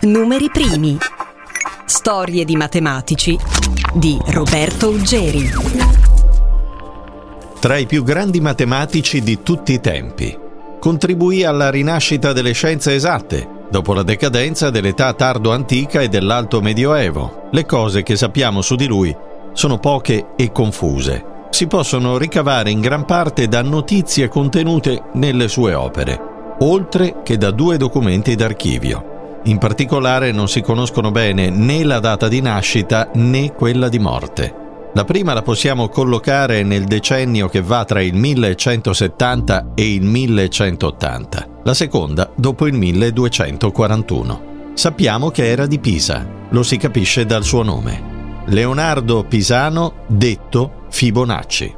Numeri primi. Storie di matematici di Roberto Uggeri. Tra i più grandi matematici di tutti i tempi. Contribuì alla rinascita delle scienze esatte, dopo la decadenza dell'età tardo-antica e dell'alto medioevo. Le cose che sappiamo su di lui sono poche e confuse. Si possono ricavare in gran parte da notizie contenute nelle sue opere, oltre che da due documenti d'archivio. In particolare non si conoscono bene né la data di nascita né quella di morte. La prima la possiamo collocare nel decennio che va tra il 1170 e il 1180, la seconda dopo il 1241. Sappiamo che era di Pisa, lo si capisce dal suo nome. Leonardo Pisano, detto Fibonacci.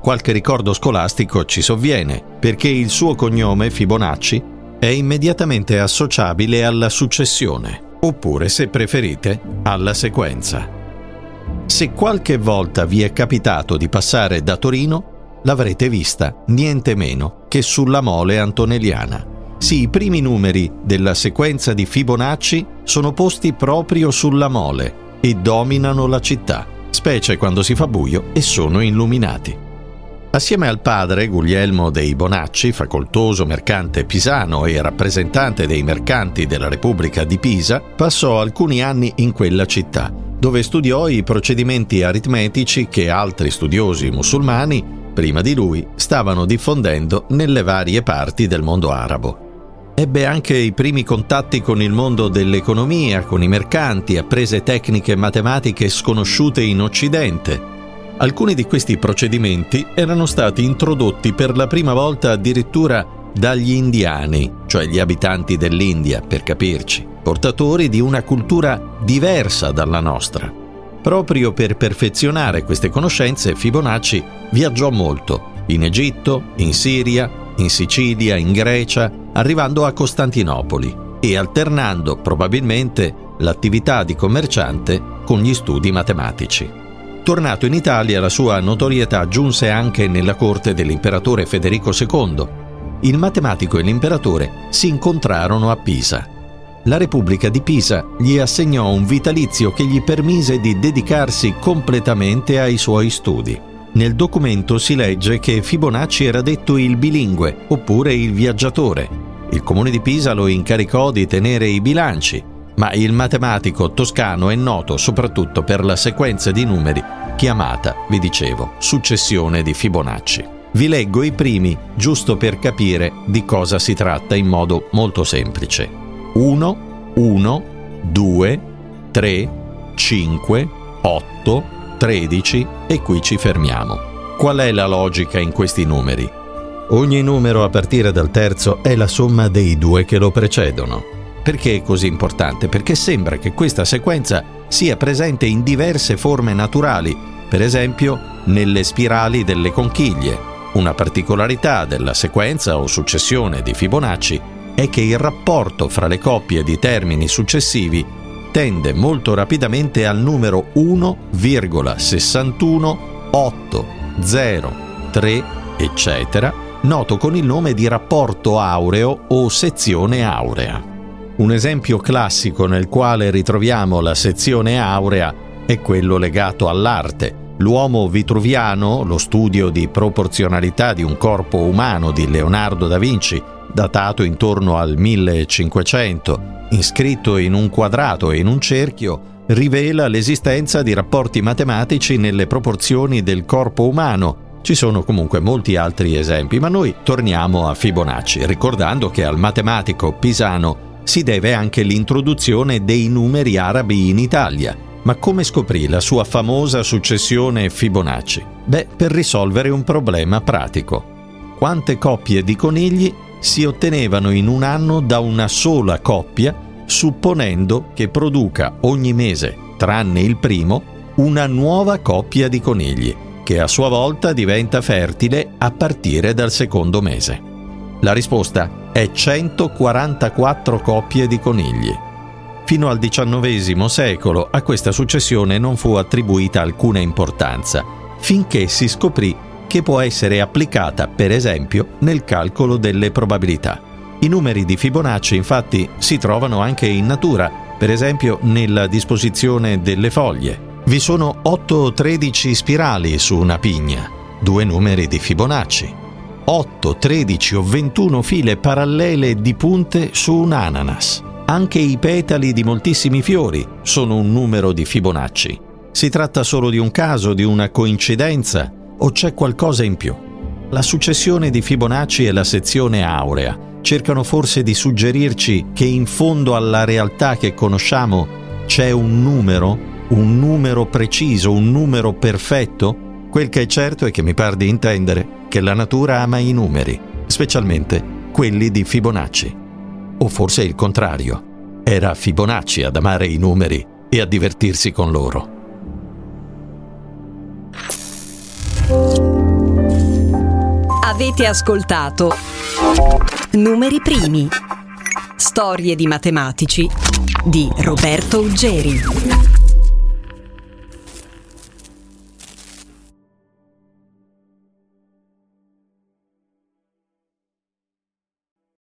Qualche ricordo scolastico ci sovviene, perché il suo cognome Fibonacci è immediatamente associabile alla successione, oppure, se preferite, alla sequenza. Se qualche volta vi è capitato di passare da Torino, l'avrete vista niente meno che sulla mole antonelliana. Sì, i primi numeri della sequenza di Fibonacci sono posti proprio sulla mole e dominano la città, specie quando si fa buio e sono illuminati. Assieme al padre, Guglielmo dei Bonacci, facoltoso mercante pisano e rappresentante dei mercanti della Repubblica di Pisa, passò alcuni anni in quella città, dove studiò i procedimenti aritmetici che altri studiosi musulmani, prima di lui, stavano diffondendo nelle varie parti del mondo arabo. Ebbe anche i primi contatti con il mondo dell'economia, con i mercanti, apprese tecniche matematiche sconosciute in Occidente Alcuni di questi procedimenti erano stati introdotti per la prima volta addirittura dagli indiani, cioè gli abitanti dell'India, per capirci, portatori di una cultura diversa dalla nostra. Proprio per perfezionare queste conoscenze, Fibonacci viaggiò molto, in Egitto, in Siria, in Sicilia, in Grecia, arrivando a Costantinopoli e alternando probabilmente l'attività di commerciante con gli studi matematici. Tornato in Italia, la sua notorietà giunse anche nella corte dell'imperatore Federico II. Il matematico e l'imperatore si incontrarono a Pisa. La Repubblica di Pisa gli assegnò un vitalizio che gli permise di dedicarsi completamente ai suoi studi. Nel documento si legge che Fibonacci era detto il bilingue oppure il viaggiatore. Il comune di Pisa lo incaricò di tenere i bilanci ma il matematico toscano è noto soprattutto per la sequenza di numeri chiamata, vi dicevo, successione di Fibonacci. Vi leggo i primi giusto per capire di cosa si tratta in modo molto semplice. 1, 1, 2, 3, 5, 8, 13 e qui ci fermiamo. Qual è la logica in questi numeri? Ogni numero a partire dal terzo è la somma dei due che lo precedono. Perché è così importante? Perché sembra che questa sequenza sia presente in diverse forme naturali, per esempio nelle spirali delle conchiglie. Una particolarità della sequenza o successione di Fibonacci è che il rapporto fra le coppie di termini successivi tende molto rapidamente al numero 1,61803, eccetera, noto con il nome di rapporto aureo o sezione aurea. Un esempio classico nel quale ritroviamo la sezione aurea è quello legato all'arte. L'uomo vitruviano, lo studio di proporzionalità di un corpo umano di Leonardo da Vinci, datato intorno al 1500, iscritto in un quadrato e in un cerchio, rivela l'esistenza di rapporti matematici nelle proporzioni del corpo umano. Ci sono comunque molti altri esempi, ma noi torniamo a Fibonacci, ricordando che al matematico pisano si deve anche l'introduzione dei numeri arabi in Italia. Ma come scoprì la sua famosa successione Fibonacci? Beh, per risolvere un problema pratico. Quante coppie di conigli si ottenevano in un anno da una sola coppia, supponendo che produca ogni mese, tranne il primo, una nuova coppia di conigli, che a sua volta diventa fertile a partire dal secondo mese. La risposta è 144 coppie di conigli. Fino al XIX secolo a questa successione non fu attribuita alcuna importanza, finché si scoprì che può essere applicata, per esempio, nel calcolo delle probabilità. I numeri di Fibonacci infatti si trovano anche in natura, per esempio nella disposizione delle foglie. Vi sono 8 o 13 spirali su una pigna, due numeri di Fibonacci. 8, 13 o 21 file parallele di punte su un ananas. Anche i petali di moltissimi fiori sono un numero di Fibonacci. Si tratta solo di un caso, di una coincidenza o c'è qualcosa in più? La successione di Fibonacci e la sezione aurea cercano forse di suggerirci che in fondo alla realtà che conosciamo c'è un numero, un numero preciso, un numero perfetto? Quel che è certo è che mi par di intendere che la natura ama i numeri, specialmente quelli di Fibonacci. O forse il contrario, era Fibonacci ad amare i numeri e a divertirsi con loro. Avete ascoltato Numeri primi. Storie di matematici di Roberto Uggeri.